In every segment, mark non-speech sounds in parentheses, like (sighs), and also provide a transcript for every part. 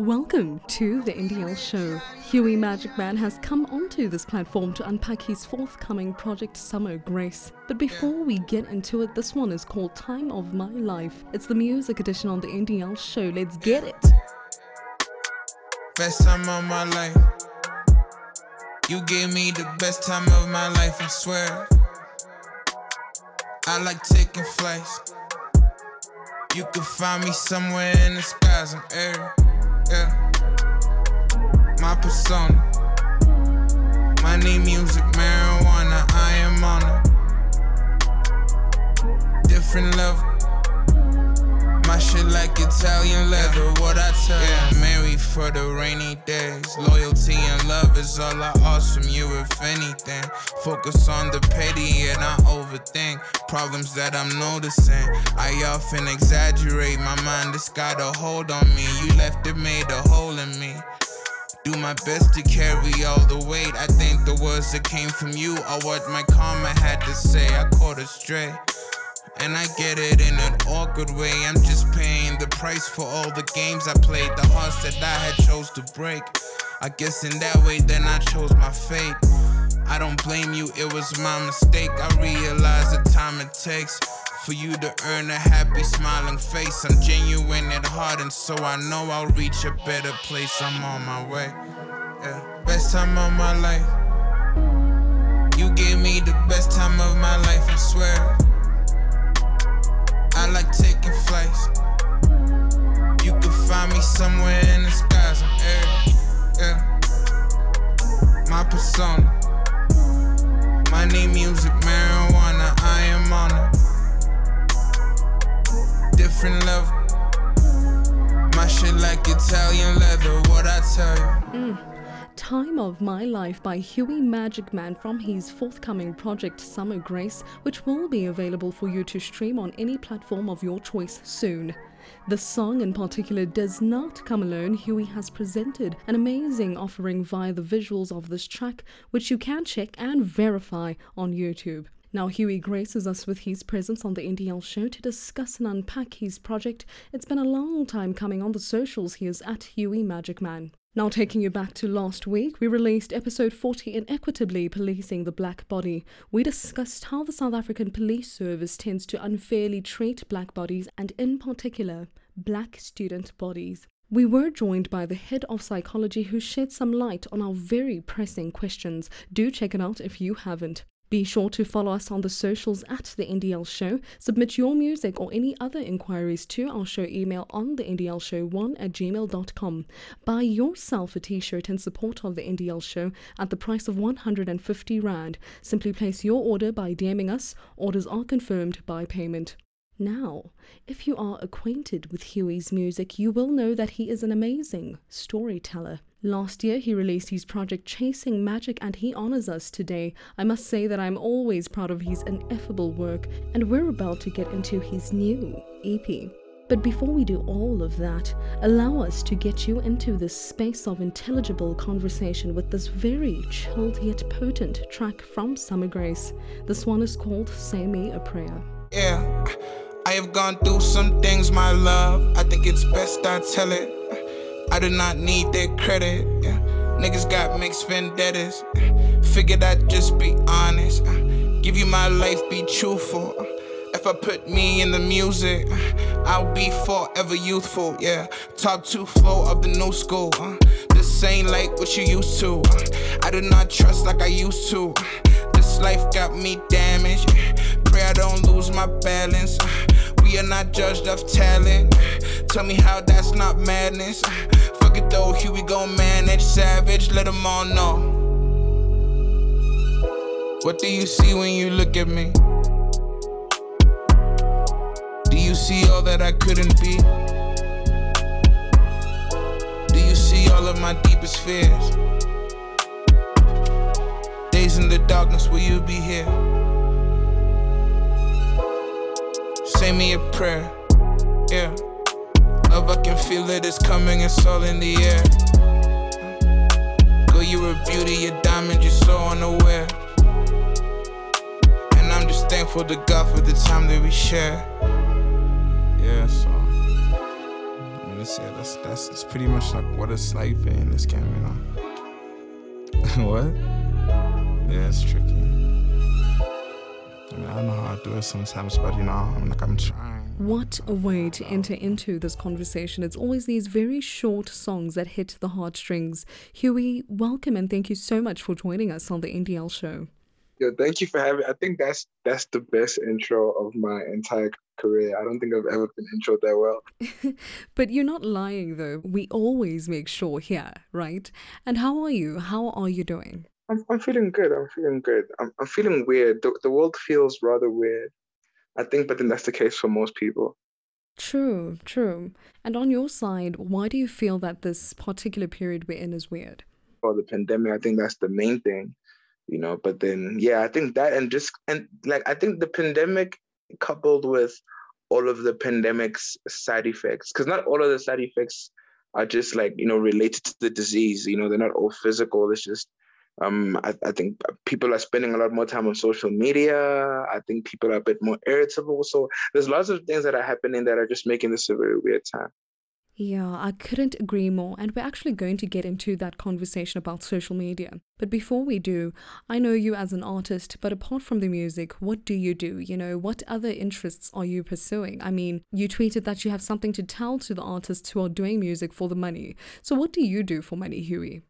Welcome to the NDL show. Huey Magicman has come onto this platform to unpack his forthcoming project Summer Grace. But before we get into it, this one is called Time of My Life. It's the music edition on the NDL show. Let's get it. Best time of my life. You gave me the best time of my life, I swear. I like taking flights. You can find me somewhere in the skies, I'm air. Yeah. My persona. Name music, marijuana. I am on a different level. Shit like Italian leather. What I tell you, married for the rainy days. Loyalty and love is all I ask from you, if anything. Focus on the petty and I overthink problems that I'm noticing. I often exaggerate. My mind has got a hold on me. You left it made a hole in me. Do my best to carry all the weight. I think the words that came from you are what my karma had to say. I caught it straight. And I get it in an awkward way. I'm just paying the price for all the games I played, the hearts that I had chose to break. I guess in that way, then I chose my fate. I don't blame you, it was my mistake. I realize the time it takes for you to earn a happy, smiling face. I'm genuine at heart, and so I know I'll reach a better place. I'm on my way. Yeah. Best time of my life. You gave me the best time of my life, I swear. I like taking flights. You can find me somewhere in the skies, I'm air. Yeah. My persona. Name music, marijuana. I am on a different level. My shit like Italian leather. What I tell you. Mm. Time of My Life by Huey Magicman from his forthcoming project Summer Grace, which will be available for you to stream on any platform of your choice soon. The song in particular does not come alone. Huey has presented an amazing offering via the visuals of this track, which you can check and verify on YouTube. Now, Huey graces us with his presence on the NDL show to discuss and unpack his project. It's been a long time coming on the socials. He is at Huey Magicman. Now, taking you back to last week, we released episode 40 Inequitably Policing the Black Body. We discussed how the South African Police Service tends to unfairly treat black bodies and, in particular, black student bodies. We were joined by the head of psychology who shed some light on our very pressing questions. Do check it out if you haven't. Be sure to follow us on the socials at The NDL Show. Submit your music or any other inquiries to our show email on the NDL Show 1 at gmail.com. Buy yourself a t shirt in support of The NDL Show at the price of 150 Rand. Simply place your order by DMing us. Orders are confirmed by payment. Now, if you are acquainted with Huey's music, you will know that he is an amazing storyteller. Last year, he released his project Chasing Magic, and he honors us today. I must say that I'm always proud of his ineffable work, and we're about to get into his new EP. But before we do all of that, allow us to get you into this space of intelligible conversation with this very chilled yet potent track from Summer Grace. This one is called Say Me a Prayer. Yeah, I have gone through some things, my love. I think it's best I tell it. I do not need their credit. Yeah. Niggas got mixed vendettas. Figured I'd just be honest. Give you my life, be truthful. If I put me in the music, I'll be forever youthful. Yeah, top two flow of the new school. This ain't like what you used to. I do not trust like I used to. This life got me damaged. Pray I don't lose my balance. Uh, we are not judged of talent. Tell me how that's not madness. Fuck it though, here we go, manage. Savage, let them all know. What do you see when you look at me? Do you see all that I couldn't be? Do you see all of my deepest fears? Days in the darkness, will you be here? Say me a prayer, yeah. Love, I can feel it, it's coming, it's all in the air. Girl, you're a beauty, a diamond, you're so unaware. And I'm just thankful to God for the time that we share. Yeah, so. that's yeah, that's that's, that's pretty much like what it's like in this game, you know. (laughs) what? Yeah, it's tricky. I mean, I don't know how I do it sometimes, but you know, I'm like I'm trying. What a way to enter into this conversation. It's always these very short songs that hit the heartstrings. Huey, welcome and thank you so much for joining us on the NDL show. Yeah, thank you for having. I think that's that's the best intro of my entire career. I don't think I've ever been introed that well. (laughs) but you're not lying though. We always make sure here, right? And how are you? How are you doing? I'm I'm feeling good. I'm feeling good. I'm I'm feeling weird. The the world feels rather weird. I think, but then that's the case for most people. True, true. And on your side, why do you feel that this particular period we're in is weird? For the pandemic, I think that's the main thing, you know. But then, yeah, I think that and just and like I think the pandemic coupled with all of the pandemic's side effects, because not all of the side effects are just like you know related to the disease. You know, they're not all physical. It's just um, I, I, think people are spending a lot more time on social media. I think people are a bit more irritable. So there's lots of things that are happening that are just making this a very weird time. Yeah, I couldn't agree more. And we're actually going to get into that conversation about social media. But before we do, I know you as an artist, but apart from the music, what do you do? You know, what other interests are you pursuing? I mean, you tweeted that you have something to tell to the artists who are doing music for the money. So what do you do for money, Huey?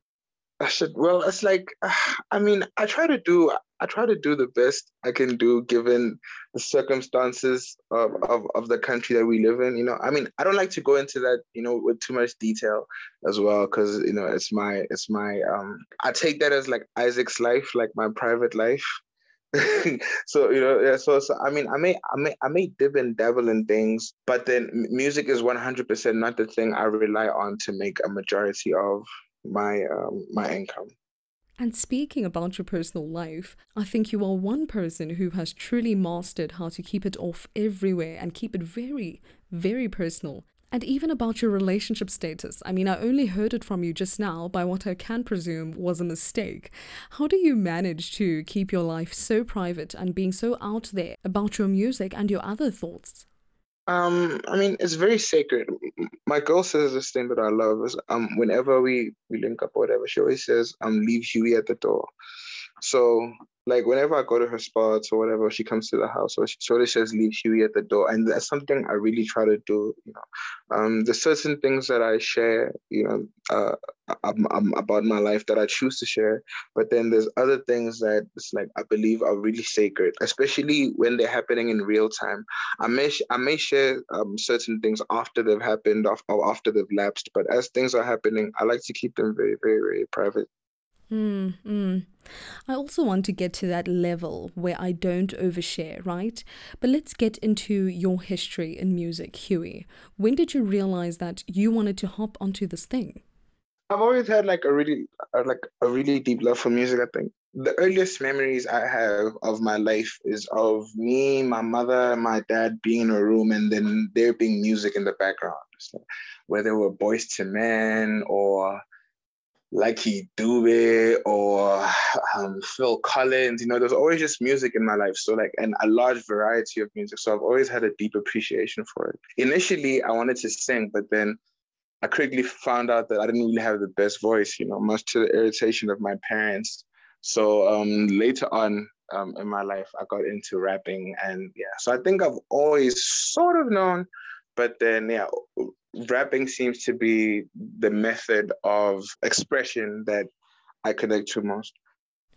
I should. Well, it's like, (sighs) I mean, I try to do, I try to do the best I can do given the circumstances of, of, of the country that we live in. You know, I mean, I don't like to go into that, you know, with too much detail as well, because you know, it's my, it's my, um, I take that as like Isaac's life, like my private life. (laughs) so you know, yeah. So, so I mean, I may, I may, I may dip and dabble in things, but then music is one hundred percent not the thing I rely on to make a majority of my um, my income. And speaking about your personal life, I think you are one person who has truly mastered how to keep it off everywhere and keep it very, very personal. And even about your relationship status. I mean, I only heard it from you just now by what I can presume was a mistake. How do you manage to keep your life so private and being so out there about your music and your other thoughts? Um, I mean, it's very sacred. My girl says this thing that I love is um, whenever we we link up or whatever, she always says, um, leave Huey at the door. So like whenever I go to her spots or whatever, she comes to the house or she sort of says leave Huey at the door. And that's something I really try to do, you know. Um, there's certain things that I share, you know, uh, um, um, about my life that I choose to share. But then there's other things that it's like I believe are really sacred, especially when they're happening in real time. I may I may share um, certain things after they've happened or after they've lapsed, but as things are happening, I like to keep them very, very, very private. Mm, mm. I also want to get to that level where I don't overshare, right? But let's get into your history in music, Huey. When did you realize that you wanted to hop onto this thing? I've always had like a really, uh, like a really deep love for music. I think the earliest memories I have of my life is of me, my mother, my dad being in a room, and then there being music in the background, so whether were Boyz II Men or Lucky Dube or um, Phil Collins. You know, there's always just music in my life. So like, and a large variety of music. So I've always had a deep appreciation for it. Initially, I wanted to sing, but then I quickly found out that I didn't really have the best voice. You know, much to the irritation of my parents. So um, later on um, in my life, I got into rapping, and yeah. So I think I've always sort of known, but then yeah, rapping seems to be the method of expression that I connect to most.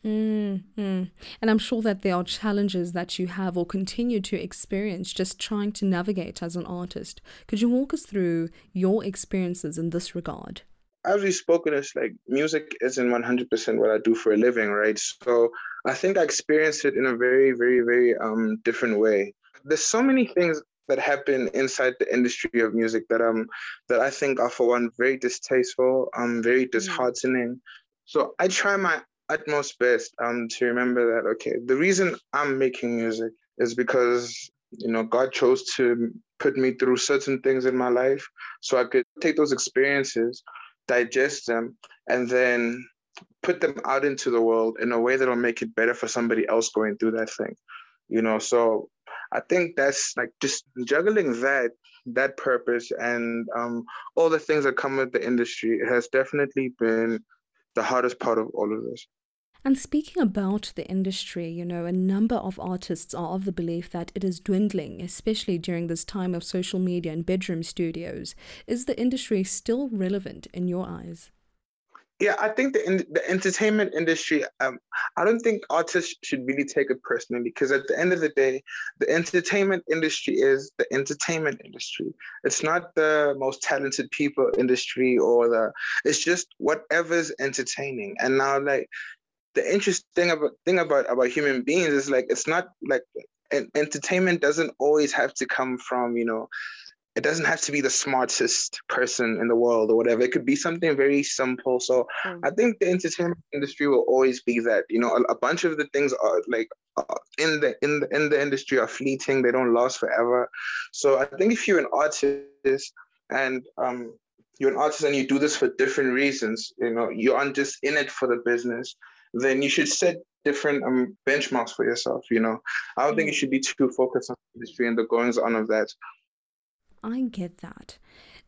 Mm-hmm. And I'm sure that there are challenges that you have or continue to experience just trying to navigate as an artist. Could you walk us through your experiences in this regard? As we've spoken, it's like music isn't 100% what I do for a living, right? So I think I experience it in a very, very, very um, different way. There's so many things that happen inside the industry of music that um that I think are for one very distasteful, um very mm. disheartening. So I try my utmost best um to remember that okay, the reason I'm making music is because you know God chose to put me through certain things in my life so I could take those experiences, digest them, and then put them out into the world in a way that'll make it better for somebody else going through that thing. You know, so I think that's like just juggling that that purpose and um, all the things that come with the industry has definitely been the hardest part of all of this. And speaking about the industry, you know, a number of artists are of the belief that it is dwindling, especially during this time of social media and bedroom studios. Is the industry still relevant in your eyes? Yeah, I think the the entertainment industry. Um, I don't think artists should really take it personally because at the end of the day, the entertainment industry is the entertainment industry. It's not the most talented people industry or the. It's just whatever's entertaining. And now, like, the interesting about thing about about human beings is like it's not like entertainment doesn't always have to come from you know it doesn't have to be the smartest person in the world or whatever. It could be something very simple. So mm. I think the entertainment industry will always be that. You know, a, a bunch of the things are like uh, in the in the in the industry are fleeting. They don't last forever. So I think if you're an artist and um, you're an artist and you do this for different reasons, you know, you aren't just in it for the business. Then you should set different um, benchmarks for yourself. You know, I don't mm. think you mm. should be too focused on the industry and the goings on of that. I get that.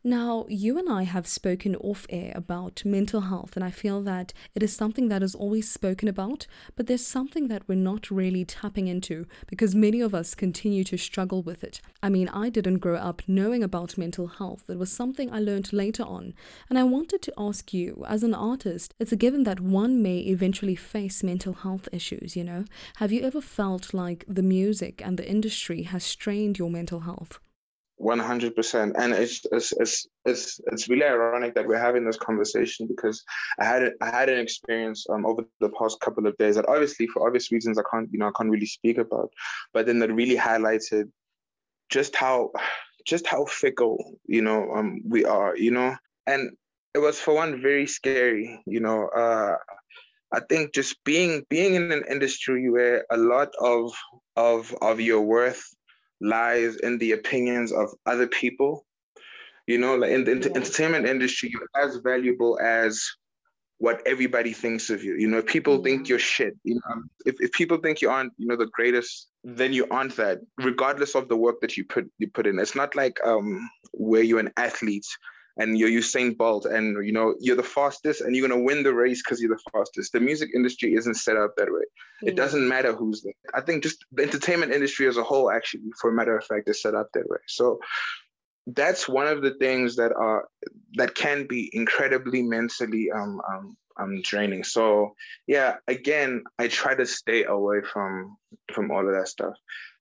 Now, you and I have spoken off air about mental health, and I feel that it is something that is always spoken about, but there's something that we're not really tapping into because many of us continue to struggle with it. I mean, I didn't grow up knowing about mental health, it was something I learned later on. And I wanted to ask you, as an artist, it's a given that one may eventually face mental health issues, you know? Have you ever felt like the music and the industry has strained your mental health? One hundred percent, and it's, it's it's it's it's really ironic that we're having this conversation because I had I had an experience um, over the past couple of days that obviously for obvious reasons I can't you know I can't really speak about, but then that really highlighted just how just how fickle you know um we are you know? And it was for one very scary you know? Uh I think just being being in an industry where a lot of of of your worth lies in the opinions of other people. You know, like in the yeah. entertainment industry, you're as valuable as what everybody thinks of you. You know, if people mm-hmm. think you're shit, you know, if, if people think you aren't, you know, the greatest, then you aren't that, regardless of the work that you put you put in. It's not like um where you're an athlete and you're Usain Bolt and you know you're the fastest and you're gonna win the race because you're the fastest. The music industry isn't set up that way. It doesn't matter who's there. I think just the entertainment industry as a whole, actually, for a matter of fact, is set up that way. So that's one of the things that are that can be incredibly mentally um, um, um draining. So yeah, again, I try to stay away from from all of that stuff.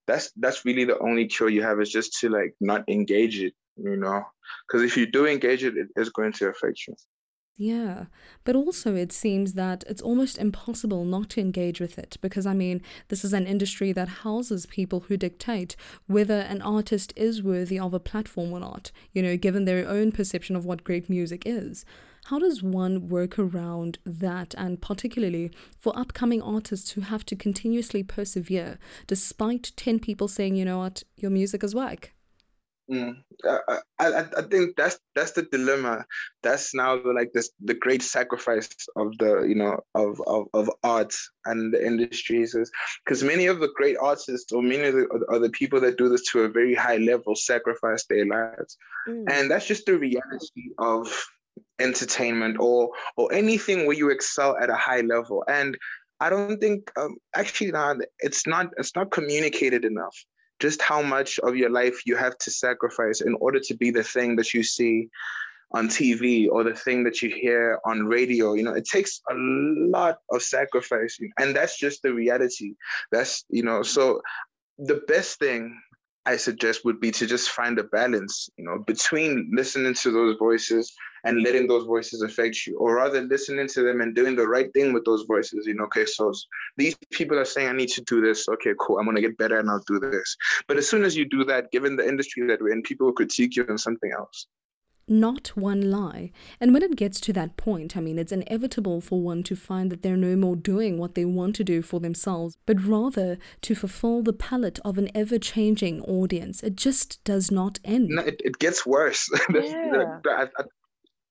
That's that's really the only cure you have is just to like not engage it you know? Because if you do engage it it is going to affect you. Yeah, but also it seems that it's almost impossible not to engage with it because I mean, this is an industry that houses people who dictate whether an artist is worthy of a platform or not, you know, given their own perception of what great music is. How does one work around that, and particularly for upcoming artists who have to continuously persevere despite 10 people saying, you know what, your music is whack? Mm. I, I, I think that's that's the dilemma. That's now the, like this the great sacrifice of the you know of of, of art and the industries is because many of the great artists or many of the other people that do this to a very high level sacrifice their lives, mm. and that's just the reality of entertainment or or anything where you excel at a high level. And I don't think um, actually not it's not it's not communicated enough just how much of your life you have to sacrifice in order to be the thing that you see on TV or the thing that you hear on radio. You know, it takes a lot of sacrifice. And that's just the reality. That's, you know, so the best thing I suggest would be to just find a balance, you know, between listening to those voices and letting those voices affect you, or rather listening to them and doing the right thing with those voices. You know, okay, so these people are saying I need to do this. Okay, cool. I'm gonna get better and I'll do this. But as soon as you do that, given the industry that we're in, people will critique you on something else not one lie. And when it gets to that point, I mean, it's inevitable for one to find that they're no more doing what they want to do for themselves, but rather to fulfill the palate of an ever changing audience. It just does not end. No, it, it gets worse. (laughs) Yeah. I, I,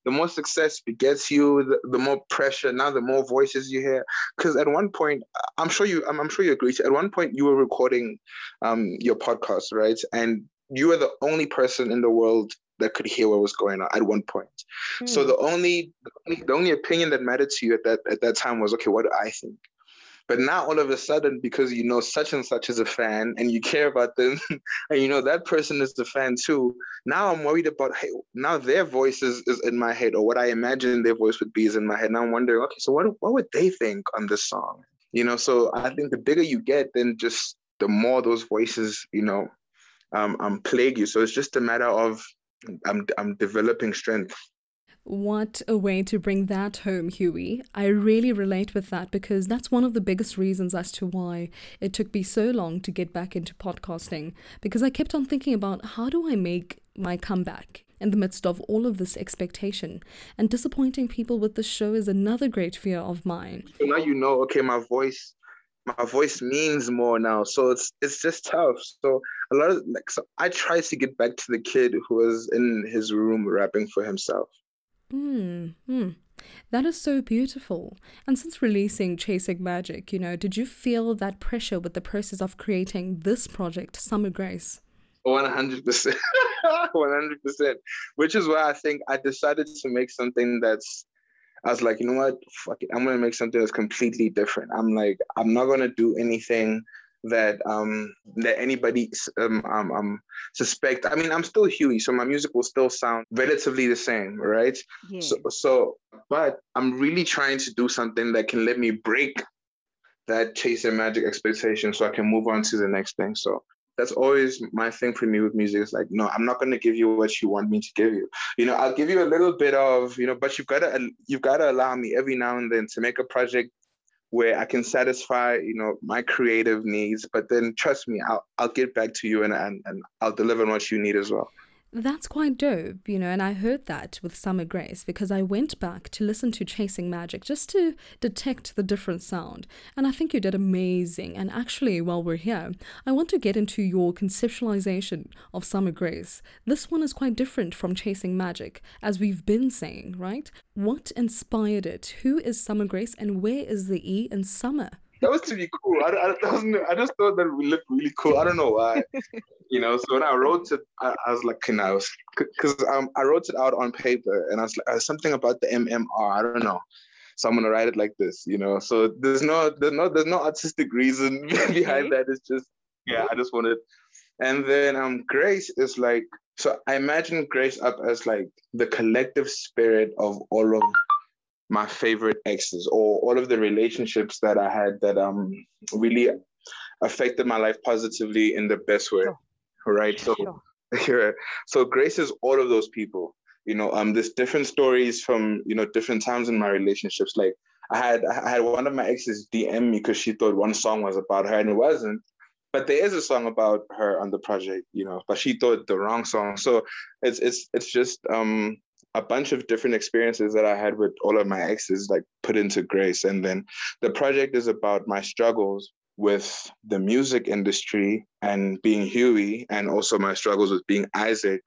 the more success begets you, the, the more pressure. Now, the more voices you hear. Because at one point, I'm sure you, I'm, I'm, sure you agree. At one point, you were recording um, your podcast, right? And you were the only person in the world that could hear what was going on at one point. Mm. So hmm. the only, the only the only opinion that mattered to you at that at that time was okay, what do I think? But now all of a sudden, because you know such and such is a fan and you care about them, (laughs) and you know that person is the fan too, now I'm worried about hey, now their voice is, is in my head, or what I imagine their voice would be is in my head. Now I'm wondering, okay, so what what would they think on this song? You know, so I think the bigger you get, then just the more those voices, you know, um, um plague you. So it's just a matter of I'm I'm developing strength what a way to bring that home, Huey. I really relate with that because that's one of the biggest reasons as to why it took me so long to get back into podcasting. Because I kept on thinking about how do I make my comeback in the midst of all of this expectation. And disappointing people with the show is another great fear of mine. So now you know, okay, my voice my voice means more now. So it's it's just tough. So a lot of like so I tried to get back to the kid who was in his room rapping for himself. Hmm. hmm. That is so beautiful. And since releasing Chasing Magic, you know, did you feel that pressure with the process of creating this project, Summer Grace? 100%. 100%. (laughs) Which is why I think I decided to make something that's, I was like, you know what? Fuck it. I'm going to make something that's completely different. I'm like, I'm not going to do anything that um that anybody um, um, um suspect i mean i'm still huey so my music will still sound relatively the same right yeah. so so but i'm really trying to do something that can let me break that chasing magic expectation so i can move on to the next thing so that's always my thing for me with music is like no i'm not going to give you what you want me to give you you know i'll give you a little bit of you know but you've got to you've got to allow me every now and then to make a project where I can satisfy, you know, my creative needs. But then trust me, I'll I'll get back to you and and, and I'll deliver what you need as well. That's quite dope, you know, and I heard that with Summer Grace because I went back to listen to Chasing Magic just to detect the different sound. And I think you did amazing. And actually, while we're here, I want to get into your conceptualization of Summer Grace. This one is quite different from Chasing Magic, as we've been saying, right? What inspired it? Who is Summer Grace and where is the E in summer? that was to be cool. I, I, I just thought that would look really cool. I don't know why, (laughs) you know. So when I wrote it, I, I was like, you know, because um, I wrote it out on paper, and I was like, uh, something about the MMR. I don't know. So I'm gonna write it like this, you know. So there's no, there's no, there's no artistic reason (laughs) behind that. It's just, yeah, I just wanted. And then um, Grace is like, so I imagine Grace up as like the collective spirit of all of my favorite exes or all of the relationships that I had that um really affected my life positively in the best way. Right. So sure. (laughs) so Grace is all of those people. You know, um there's different stories from, you know, different times in my relationships. Like I had I had one of my exes DM me because she thought one song was about her and it wasn't. But there is a song about her on the project, you know, but she thought the wrong song. So it's it's it's just um a bunch of different experiences that I had with all of my exes, like put into grace. And then the project is about my struggles with the music industry and being Huey, and also my struggles with being Isaac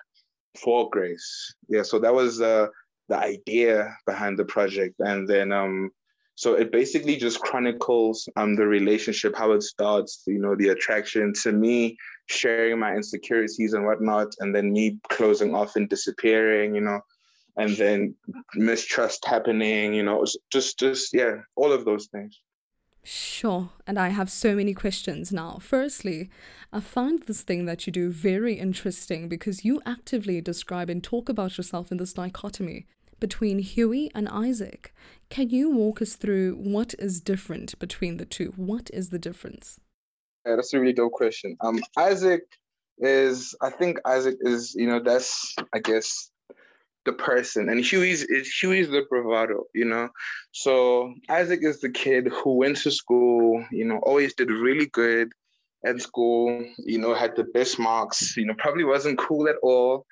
for Grace. Yeah, so that was uh, the idea behind the project. And then, um, so it basically just chronicles um, the relationship, how it starts, you know, the attraction to me, sharing my insecurities and whatnot, and then me closing off and disappearing, you know, and then mistrust happening, you know, just just yeah, all of those things. Sure, and I have so many questions now. Firstly, I find this thing that you do very interesting because you actively describe and talk about yourself in this dichotomy between Huey and Isaac. Can you walk us through what is different between the two? What is the difference? Yeah, that's a really dope question. Um, Isaac is, I think Isaac is, you know, that's, I guess, the person and Huey's is Huey's the bravado, you know. So Isaac is the kid who went to school, you know, always did really good at school, you know, had the best marks, you know, probably wasn't cool at all.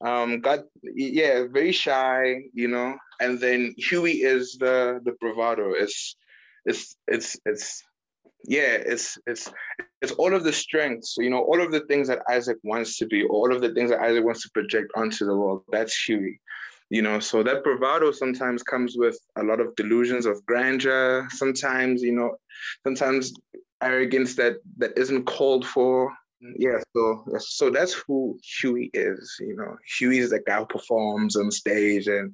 Um, got yeah, very shy, you know, and then Huey is the the bravado. It's it's it's it's yeah, it's it's it's all of the strengths, you know, all of the things that Isaac wants to be, all of the things that Isaac wants to project onto the world. That's Huey, you know. So that bravado sometimes comes with a lot of delusions of grandeur. Sometimes, you know, sometimes arrogance that that isn't called for. Yeah, so so that's who Huey is. You know, Huey is the guy who performs on stage and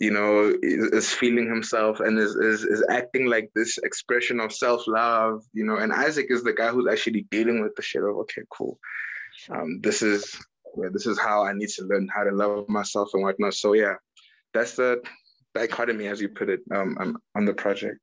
you know is, is feeling himself and is, is is acting like this expression of self love. You know, and Isaac is the guy who's actually dealing with the shit of okay, cool. Um, this is yeah, this is how I need to learn how to love myself and whatnot. So yeah, that's the dichotomy, as you put it, um, um on the project.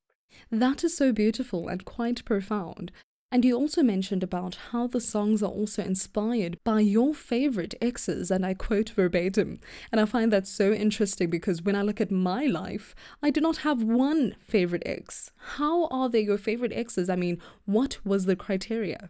That is so beautiful and quite profound. And you also mentioned about how the songs are also inspired by your favorite exes, and I quote verbatim. And I find that so interesting because when I look at my life, I do not have one favorite ex. How are they your favorite exes? I mean, what was the criteria?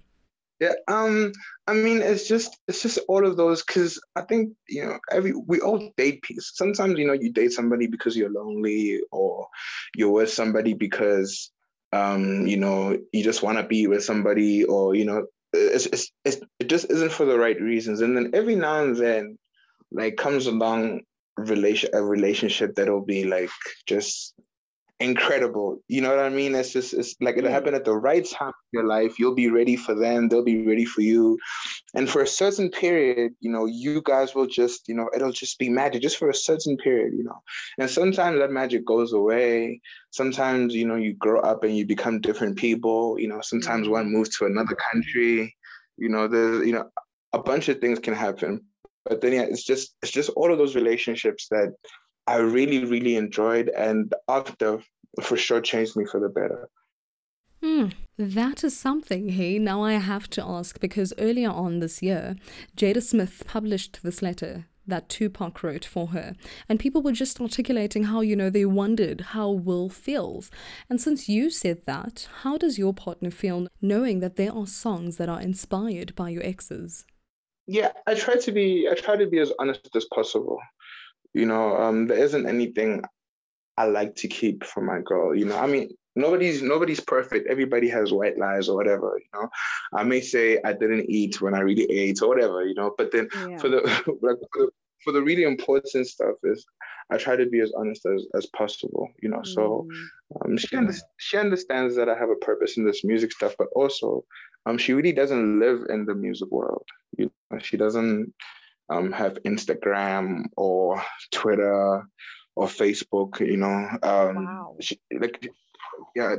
Yeah, um, I mean, it's just it's just all of those because I think you know every we all date peace. Sometimes you know you date somebody because you're lonely, or you're with somebody because um, you know, you just want to be with somebody, or you know, it's, it's, it's, it just isn't for the right reasons. And then every now and then, like comes along relation a relationship that'll be like just incredible. You know what I mean? It's just it's like it'll happen at the right time in your life. You'll be ready for them, they'll be ready for you. And for a certain period, you know, you guys will just, you know, it'll just be magic just for a certain period, you know. And sometimes that magic goes away. Sometimes, you know, you grow up and you become different people. You know, sometimes mm-hmm. one moves to another country. You know, there's, you know, a bunch of things can happen. But then yeah, it's just it's just all of those relationships that I really, really enjoyed, and after for sure changed me for the better. Hmm, that is something, hey. Now I have to ask because earlier on this year, Jada Smith published this letter that Tupac wrote for her. And people were just articulating how, you know, they wondered how Will feels. And since you said that, how does your partner feel knowing that there are songs that are inspired by your exes? Yeah, I try to be I try to be as honest as possible. You know, um, there isn't anything I like to keep from my girl. You know, I mean, nobody's nobody's perfect. Everybody has white lies or whatever. You know, I may say I didn't eat when I really ate or whatever. You know, but then yeah. for the (laughs) like for the really important stuff is I try to be as honest as, as possible. You know, so mm. um, she under, she understands that I have a purpose in this music stuff, but also um, she really doesn't live in the music world. You know, she doesn't um, have Instagram or Twitter or Facebook, you know. Um, wow. She, like, yeah,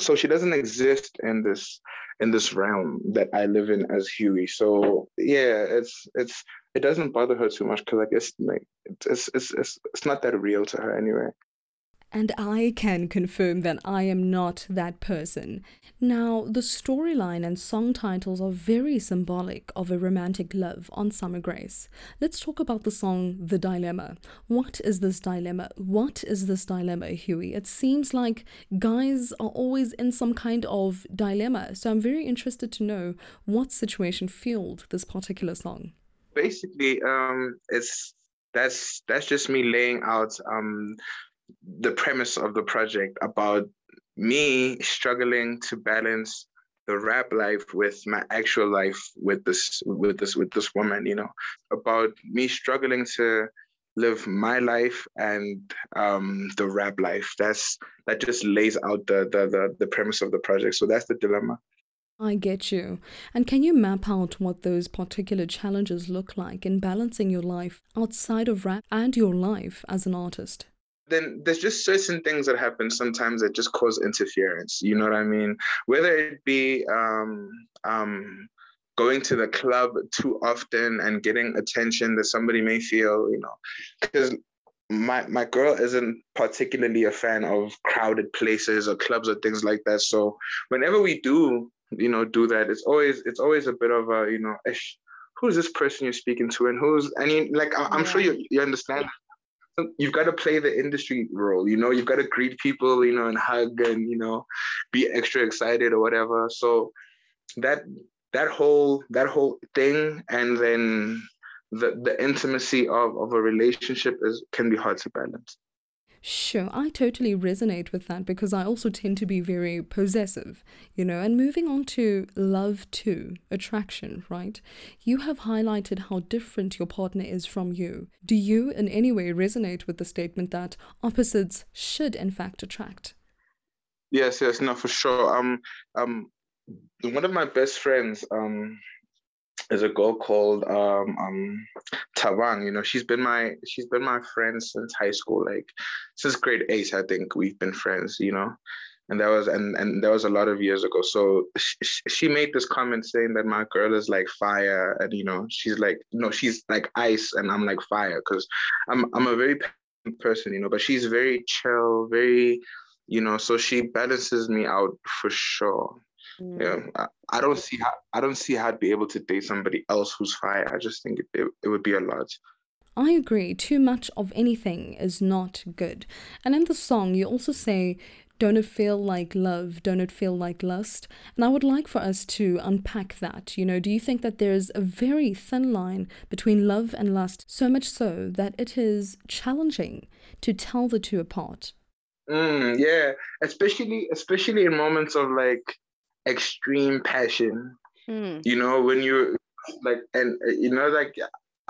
so she doesn't exist in this in this realm that I live in as Huey. So yeah, it's it's it doesn't bother her too much because I guess like it's, it's it's it's not that real to her anyway. And I can confirm that I am not that person. Now, the storyline and song titles are very symbolic of a romantic love on Summer Grace. Let's talk about the song The Dilemma. What is this dilemma? What is this dilemma, Huey? It seems like guys are always in some kind of dilemma. So I'm very interested to know what situation fueled this particular song. Basically, um, it's that's that's just me laying out um the premise of the project about me struggling to balance the rap life with my actual life with this with this with this woman you know about me struggling to live my life and um, the rap life that's that just lays out the, the the the premise of the project so that's the dilemma I get you. And can you map out what those particular challenges look like in balancing your life outside of rap and your life as an artist? Then there's just certain things that happen sometimes that just cause interference. You know what I mean? Whether it be um, um, going to the club too often and getting attention that somebody may feel, you know, because my my girl isn't particularly a fan of crowded places or clubs or things like that. So whenever we do, you know, do that, it's always it's always a bit of a, you know, who's this person you're speaking to and who's I mean, like I'm yeah. sure you you understand you've got to play the industry role you know? You've got to greet people you know and hug and you know be extra excited or whatever. So that that whole that whole thing and then the the intimacy of of a relationship is can be hard to balance Sure, I totally resonate with that because I also tend to be very possessive, you know. And moving on to love to attraction, right? You have highlighted how different your partner is from you. Do you in any way resonate with the statement that opposites should in fact attract? Yes, yes, no, for sure. Um, um, one of my best friends, um, there's a girl called um um Tawang. You know, she's been my she's been my friend since high school, like since grade eight. I think we've been friends. You know, and that was and and that was a lot of years ago. So she, she made this comment saying that my girl is like fire, and you know, she's like no, she's like ice, and I'm like fire because I'm I'm a very person, you know, but she's very chill, very you know, so she balances me out for sure. Mm. Yeah, I, I, don't see how I don't see how I'd be able to date somebody else who's fire. I just think it, it, it would be a lot. I agree. Too much of anything is not good. And in the song, you also say, don't it feel like love? Don't it feel like lust? And I would like for us to unpack that. You know, do you think that there's a very thin line between love and lust, so much so that it is challenging to tell the two apart? Mm, yeah, especially especially in moments of like extreme passion. Mm. You know, when you like, and uh, you know, like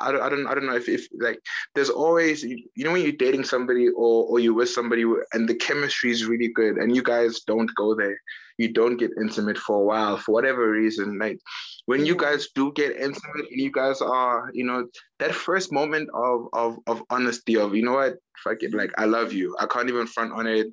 I don't, I don't, I don't know if, if like there's always you know when you're dating somebody or or you're with somebody and the chemistry is really good and you guys don't go there, you don't get intimate for a while for whatever reason. Like when you guys do get intimate and you guys are, you know, that first moment of of of honesty of you know what, fuck it, like I love you. I can't even front on it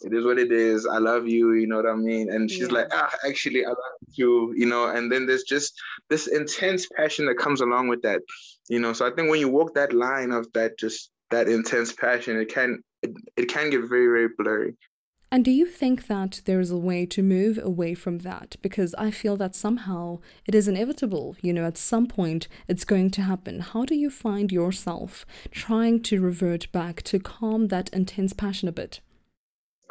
it is what it is. I love you, you know what I mean? And she's yeah. like, ah, actually, I love you, you know. And then there's just this intense passion that comes along with that, you know. So I think when you walk that line of that, just that intense passion, it can it, it can get very very blurry. And do you think that there is a way to move away from that? Because I feel that somehow it is inevitable. You know, at some point it's going to happen. How do you find yourself trying to revert back to calm that intense passion a bit?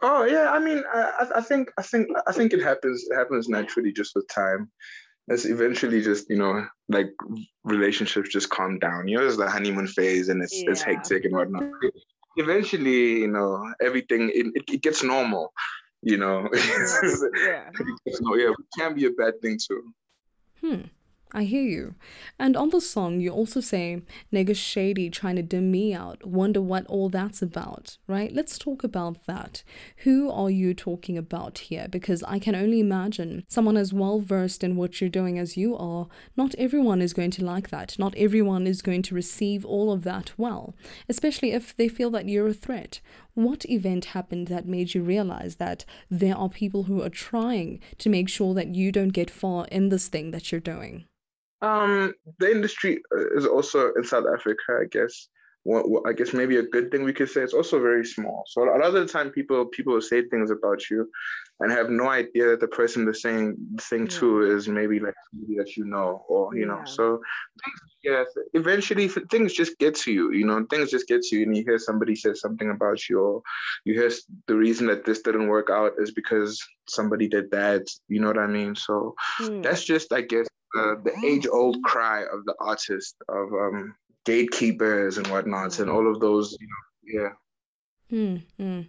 Oh yeah, I mean, I, I think I think I think it happens. It happens naturally, just with time. It's eventually just you know like relationships just calm down. You know, there's the honeymoon phase and it's yeah. it's hectic and whatnot. Eventually, you know, everything it, it, it gets normal. You know, (laughs) yeah, yeah, it can be a bad thing too. Hmm. I hear you. And on the song, you also say, nigga shady trying to dim me out. Wonder what all that's about, right? Let's talk about that. Who are you talking about here? Because I can only imagine someone as well versed in what you're doing as you are, not everyone is going to like that. Not everyone is going to receive all of that well, especially if they feel that you're a threat. What event happened that made you realize that there are people who are trying to make sure that you don't get far in this thing that you're doing? Um, the industry uh, is also in South Africa, I guess. What, what, I guess maybe a good thing we could say it's also very small. So a lot of the time, people people say things about you, and have no idea that the person they're saying the thing yeah. to is maybe like somebody that you know, or you yeah. know. So yeah, eventually things just get to you. You know, things just get to you, and you hear somebody say something about you, or you hear the reason that this didn't work out is because somebody did that. You know what I mean? So mm. that's just, I guess, the, age old cry of the artist of um, gatekeepers and whatnot and all of those, you know, yeah. Mm-hmm.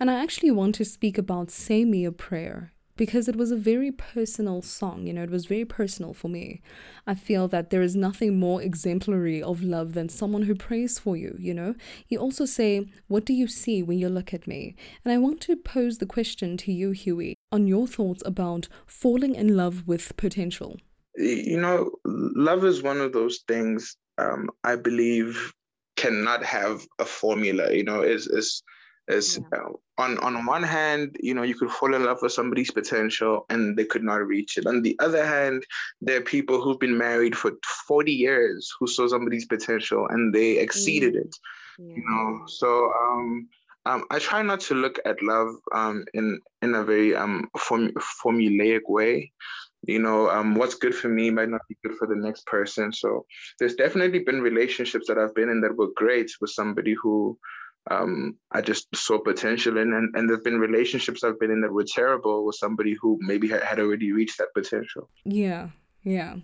And I actually want to speak about Say Me a Prayer because it was a very personal song. You know, it was very personal for me. I feel that there is nothing more exemplary of love than someone who prays for you. You know, you also say, What do you see when you look at me? And I want to pose the question to you, Huey, on your thoughts about falling in love with potential you know, love is one of those things um, I believe cannot have a formula. You know, is is is yeah. uh, on on one hand, you know, you could fall in love with somebody's potential and they could not reach it. On the other hand, there are people who've been married for forty years who saw somebody's potential and they exceeded mm. it. Yeah. You know, so um, um, I try not to look at love um, in in a very um, form, formulaic way you know um, what's good for me might not be good for the next person. So there's definitely been relationships that i've been in that were great with somebody who um, i just saw potential in and, and there's been relationships i've been in that were terrible with somebody who maybe had, had already reached that potential. Yeah yeah.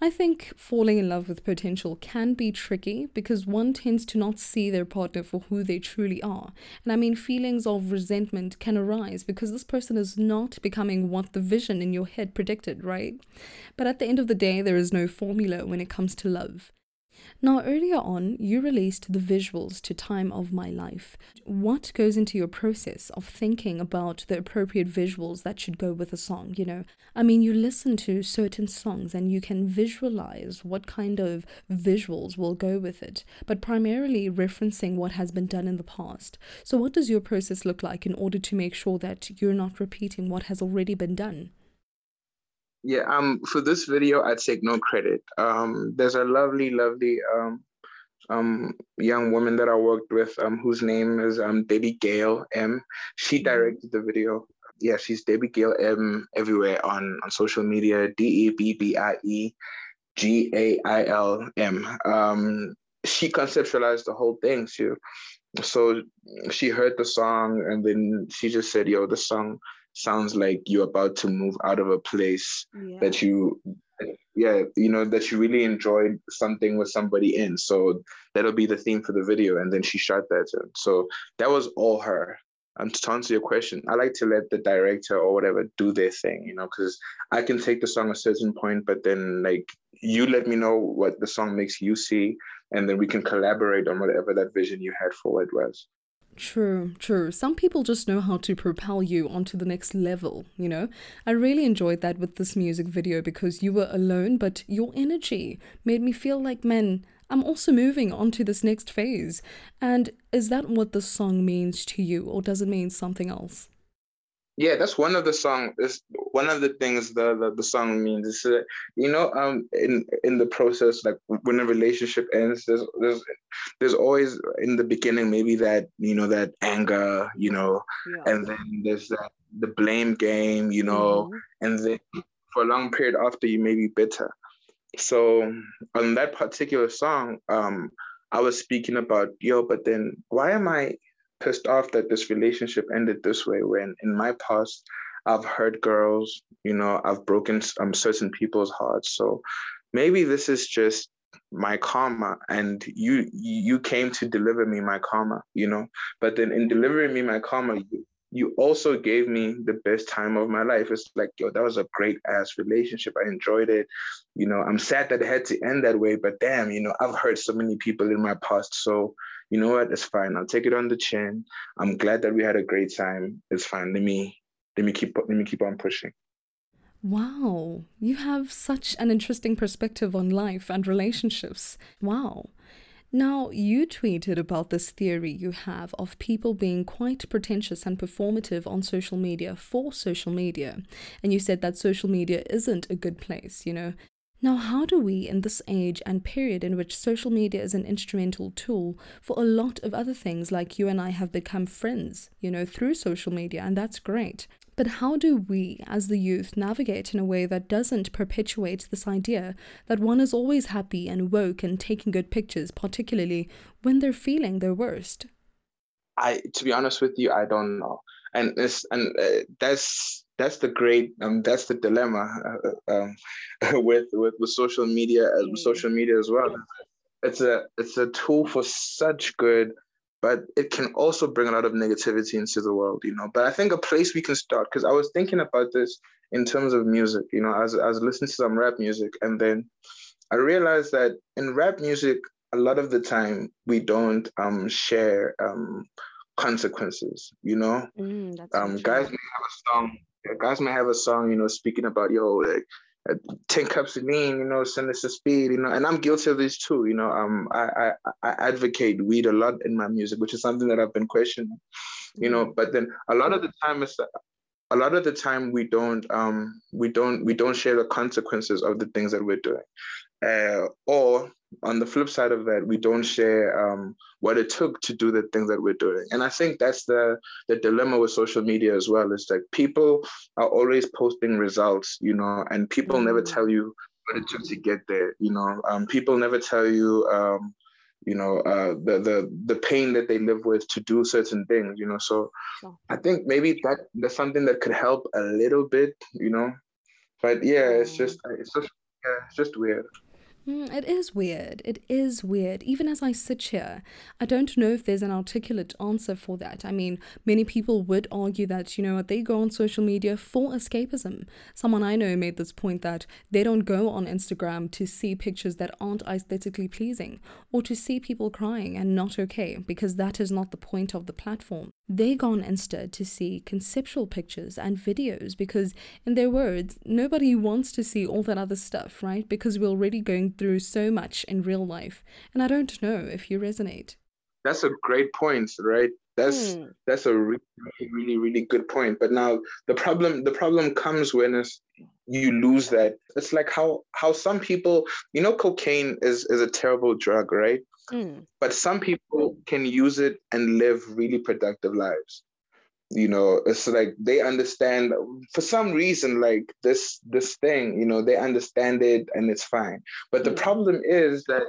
I think falling in love with potential can be tricky because one tends to not see their partner for who they truly are. And I mean, feelings of resentment can arise because this person is not becoming what the vision in your head predicted, right? But at the end of the day, there is no formula when it comes to love. Now, earlier on, you released the visuals to Time of My Life. What goes into your process of thinking about the appropriate visuals that should go with a song? You know, I mean, you listen to certain songs and you can visualize what kind of visuals will go with it, but primarily referencing what has been done in the past. So, what does your process look like in order to make sure that you're not repeating what has already been done? Yeah, um, for this video, I take no credit. Um, there's a lovely, lovely um, um, young woman that I worked with, um, whose name is um, Debbie Gail M. She mm-hmm. directed the video. Yeah, she's Debbie Gail M everywhere on on social media. D E B B I E G A I L M. Um, she conceptualized the whole thing too. So she heard the song and then she just said, "Yo, the song." Sounds like you're about to move out of a place yeah. that you yeah you know that you really enjoyed something with somebody in. So that'll be the theme for the video. And then she shot that. So that was all her. And to answer your question i like to let the director or whatever do their thing you know because i can take the song a certain point but then like you let me know what the song makes you see and then we can collaborate on whatever that vision you had for it was True, true. Some people just know how to propel you onto the next level, you know? I really enjoyed that with this music video because you were alone, but your energy made me feel like, man, I'm also moving on to this next phase. And is that what the song means to you, or does it mean something else? Yeah that's one of the song is one of the things the, the, the song means is that you know um in in the process like when a relationship ends there's there's there's always in the beginning maybe that you know that anger you know yeah. and then there's that the blame game you know mm-hmm. and then for a long period after you may be bitter so on that particular song um i was speaking about yo but then why am i pissed off that this relationship ended this way when in my past I've hurt girls, you know, I've broken um, certain people's hearts. So maybe this is just my karma and you you came to deliver me my karma, you know. But then in delivering me my karma, you, you also gave me the best time of my life. It's like, yo, that was a great ass relationship. I enjoyed it. You know, I'm sad that it had to end that way, but damn, you know, I've hurt so many people in my past. So you know what? It's fine. I'll take it on the chin. I'm glad that we had a great time. It's fine. Let me let me keep let me keep on pushing. Wow, you have such an interesting perspective on life and relationships. Wow. Now, you tweeted about this theory you have of people being quite pretentious and performative on social media for social media. And you said that social media isn't a good place, you know, now, how do we, in this age and period in which social media is an instrumental tool for a lot of other things, like you and I have become friends, you know, through social media, and that's great. But how do we, as the youth, navigate in a way that doesn't perpetuate this idea that one is always happy and woke and taking good pictures, particularly when they're feeling their worst? I, to be honest with you, I don't know, and this, and uh, that's that's the great um, that's the dilemma uh, um, (laughs) with, with with social media uh, mm. social media as well. It's a it's a tool for such good but it can also bring a lot of negativity into the world you know. But i think a place we can start because i was thinking about this in terms of music you know as, as listening to some rap music and then i realized that in rap music a lot of the time we don't um, share um, consequences you know? Mm, um, guys may have a song guys might have a song, you know, speaking about yo, like uh, ten cups of lean, you know, send us to speed, you know, and I'm guilty of this too. You know, um, I, I I advocate weed a lot in my music, which is something that I've been questioning. You know, mm-hmm. but then a lot of the time it's a lot of the time we don't um we don't we don't share the consequences of the things that we're doing uh, or on the flip side of that, we don't share um, what it took to do the things that we're doing. And I think that's the the dilemma with social media as well. Is like people are always posting results, you know, and people mm-hmm. never tell you what it took to get there. You know, um, people never tell you, um, you know, uh, the the the pain that they live with to do certain things. You know, so sure. I think maybe that that's something that could help a little bit. You know, but yeah, it's just it's just yeah, it's just weird. Mm, it is weird. It is weird. Even as I sit here, I don't know if there's an articulate answer for that. I mean, many people would argue that, you know what, they go on social media for escapism. Someone I know made this point that they don't go on Instagram to see pictures that aren't aesthetically pleasing or to see people crying and not okay, because that is not the point of the platform. They go on Insta to see conceptual pictures and videos because, in their words, nobody wants to see all that other stuff, right? Because we're already going through so much in real life. And I don't know if you resonate. That's a great point, right? That's hmm. that's a really, really, really good point. But now the problem the problem comes when it's, you lose that. It's like how how some people, you know, cocaine is is a terrible drug, right? Mm. But some people can use it and live really productive lives you know it's like they understand for some reason like this this thing you know they understand it and it's fine. But the problem is that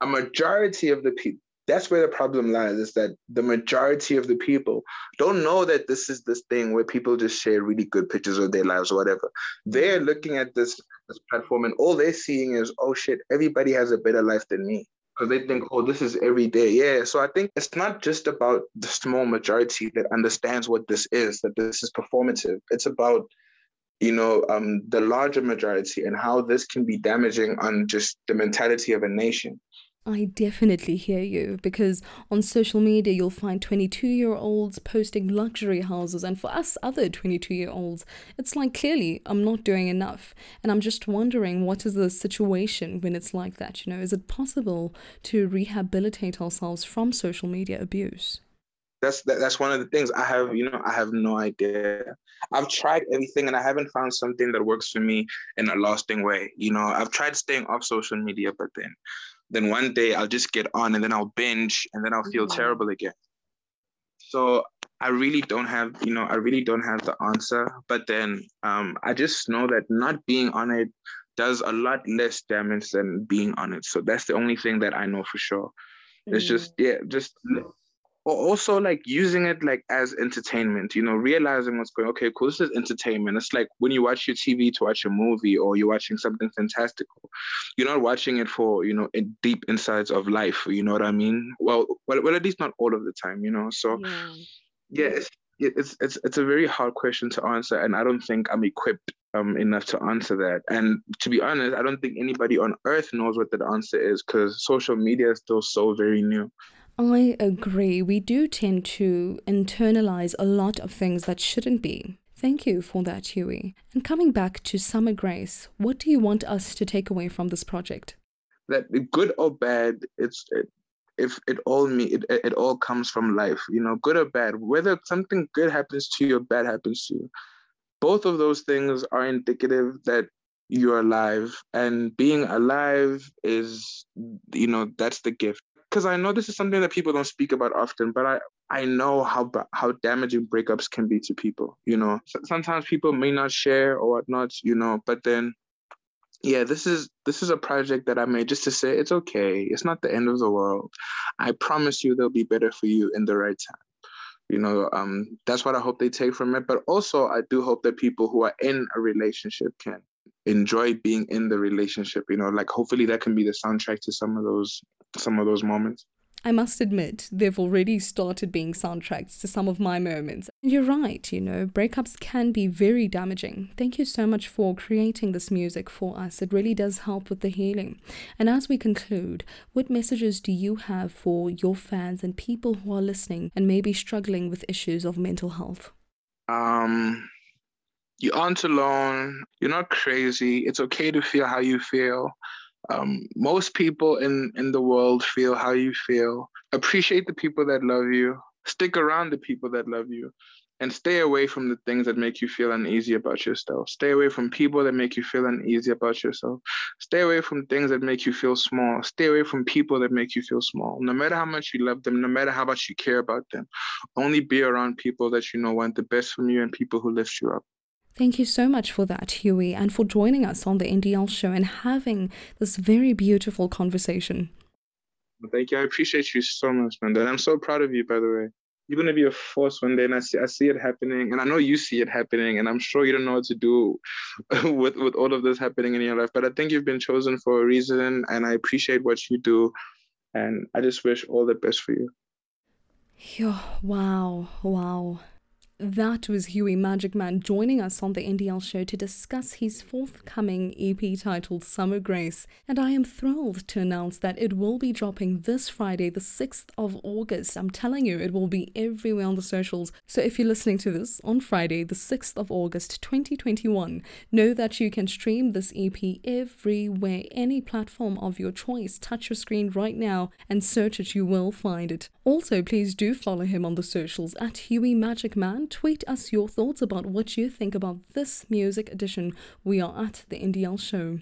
a majority of the people that's where the problem lies is that the majority of the people don't know that this is this thing where people just share really good pictures of their lives or whatever. They're mm-hmm. looking at this, this platform and all they're seeing is oh shit everybody has a better life than me because they think, oh, this is every day. Yeah. So I think it's not just about the small majority that understands what this is, that this is performative. It's about, you know, um, the larger majority and how this can be damaging on just the mentality of a nation. I definitely hear you because on social media you'll find 22 year olds posting luxury houses, and for us other 22 year olds, it's like clearly I'm not doing enough. And I'm just wondering what is the situation when it's like that? You know, is it possible to rehabilitate ourselves from social media abuse? That's that, that's one of the things I have. You know, I have no idea. I've tried everything and I haven't found something that works for me in a lasting way. You know, I've tried staying off social media, but then then one day I'll just get on and then I'll binge and then I'll feel mm-hmm. terrible again. So I really don't have, you know, I really don't have the answer. But then um, I just know that not being on it does a lot less damage than being on it. So that's the only thing that I know for sure. Mm. It's just, yeah, just also like using it like as entertainment you know realizing what's going okay cool this is entertainment. It's like when you watch your tv to watch a movie or you're watching something fantastical you're not watching it for you know deep insights of life you know what i mean? Well well, well at least not all of the time you know? So yeah, yeah it's, it's it's it's a very hard question to answer and i don't think i'm equipped um, enough to answer that. And to be honest i don't think anybody on earth knows what that answer is because social media is still so very new I agree. We do tend to internalize a lot of things that shouldn't be. Thank you for that, Huey. And coming back to Summer Grace, what do you want us to take away from this project? That good or bad, it's it, if it all me it, it all comes from life, you know, good or bad. Whether something good happens to you or bad happens to you, both of those things are indicative that you're alive, and being alive is, you know, that's the gift because I know this is something that people don't speak about often, but I I know how how damaging breakups can be to people. You know, sometimes people may not share or whatnot. You know, but then, yeah, this is this is a project that I made just to say it's okay. It's not the end of the world. I promise you, there'll be better for you in the right time. You know, um, that's what I hope they take from it. But also, I do hope that people who are in a relationship can enjoy being in the relationship you know like hopefully that can be the soundtrack to some of those some of those moments I must admit, they've already started being soundtracks to some of my moments. You're right, you know, breakups can be very damaging. Thank you so much for creating this music for us. It really does help with the healing. And as we conclude, what messages do you have for your fans and people who are listening and maybe struggling with issues of mental health? Um, you aren't alone. You're not crazy. It's okay to feel how you feel. Um, most people in, in the world feel how you feel. Appreciate the people that love you. Stick around the people that love you. And stay away from the things that make you feel uneasy about yourself. Stay away from people that make you feel uneasy about yourself. Stay away from things that make you feel small. Stay away from people that make you feel small. No matter how much you love them, no matter how much you care about them, only be around people that you know want the best from you and people who lift you up. Thank you so much for that, Huey, and for joining us on the NDL show and having this very beautiful conversation. Thank you. I appreciate you so much, man. And I'm so proud of you, by the way. you're gonna be a force one day, and I see I see it happening, and I know you see it happening, and I'm sure you don't know what to do (laughs) with with all of this happening in your life. But I think you've been chosen for a reason, and I appreciate what you do, and I just wish all the best for you. Yo, Wow, wow. That was Huey Magicman joining us on the NDL show to discuss his forthcoming EP titled Summer Grace. And I am thrilled to announce that it will be dropping this Friday, the 6th of August. I'm telling you, it will be everywhere on the socials. So if you're listening to this on Friday, the 6th of August 2021, know that you can stream this EP everywhere, any platform of your choice. Touch your screen right now and search it, you will find it. Also, please do follow him on the socials at Huey Magicman tweet us your thoughts about what you think about this music edition. We are at the NDL show.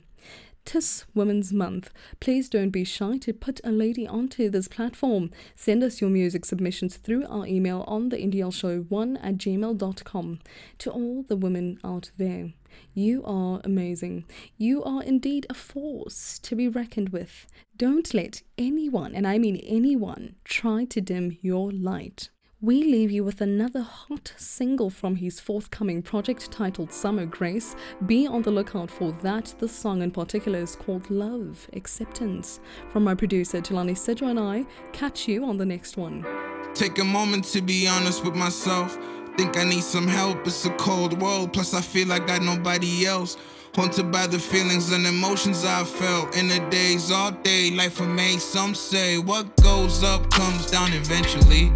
Tis Women's Month. Please don't be shy to put a lady onto this platform. Send us your music submissions through our email on the NDL show 1 at gmail.com. To all the women out there, you are amazing. You are indeed a force to be reckoned with. Don't let anyone, and I mean anyone, try to dim your light we leave you with another hot single from his forthcoming project titled Summer Grace. Be on the lookout for that. The song in particular is called Love Acceptance. From my producer Tilani Sidra and I, catch you on the next one. Take a moment to be honest with myself. Think I need some help, it's a cold world, plus I feel like I got nobody else. Haunted by the feelings and emotions I felt in the days all day. Life me, some say what goes up comes down eventually.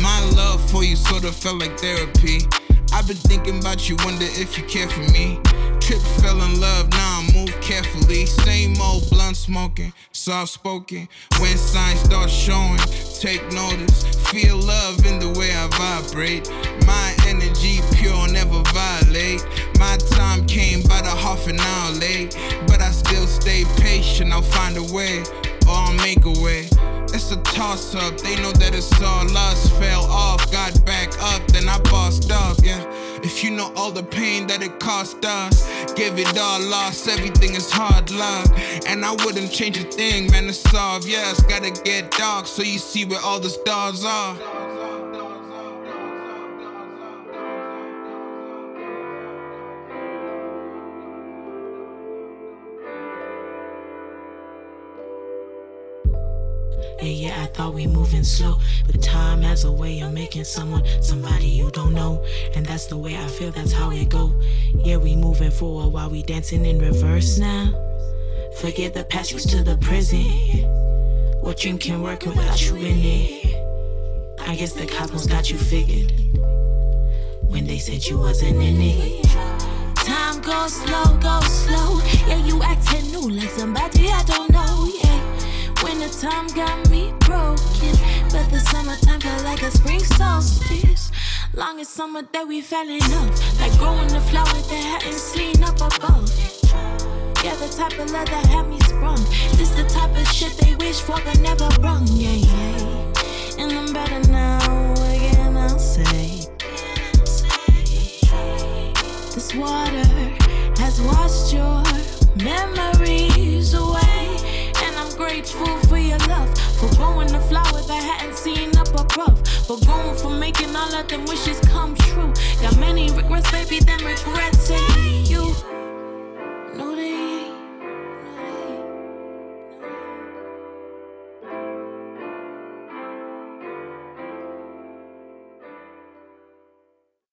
My love for you sort of felt like therapy. I've been thinking about you, wonder if you care for me. Trip fell in love, now I move carefully. Same old blunt smoking, soft spoken. When signs start showing, take notice. Feel love in the way I vibrate. My energy pure, never violate. My time came about a half an hour late, but I still stay patient. I'll find a way, or I'll make a way. It's a toss up. They know that it's all us. Fell off, got back up, then I bossed up. Yeah. If you know all the pain that it cost us, give it all lost. Everything is hard luck, and I wouldn't change a thing, man. To solve, yes, gotta get dark so you see where all the stars are. Yeah, yeah, I thought we moving slow. But time has a way of making someone somebody you don't know. And that's the way I feel, that's how it go. Yeah, we moving forward while we dancing in reverse now. Forget the past, used to the present. What dream can work without you in it? I guess the cosmos got you figured. When they said you wasn't in it. Time goes slow, goes slow. Yeah, you acting new like somebody I don't know. Yeah. Winter time got me broken, but the summertime felt like a spring solstice. Longest summer that we fell in love, like growing the flower that hadn't seen up above. Yeah, the type of love that had me sprung. This the type of shit they wish for but never brung. Yeah, yeah. And I'm better now. Again, I'll say. This water has washed your memories away grateful for your love, for growing the flowers I hadn't seen up above, for going for making all of them wishes come true. Got many regrets, baby, then regrets in you.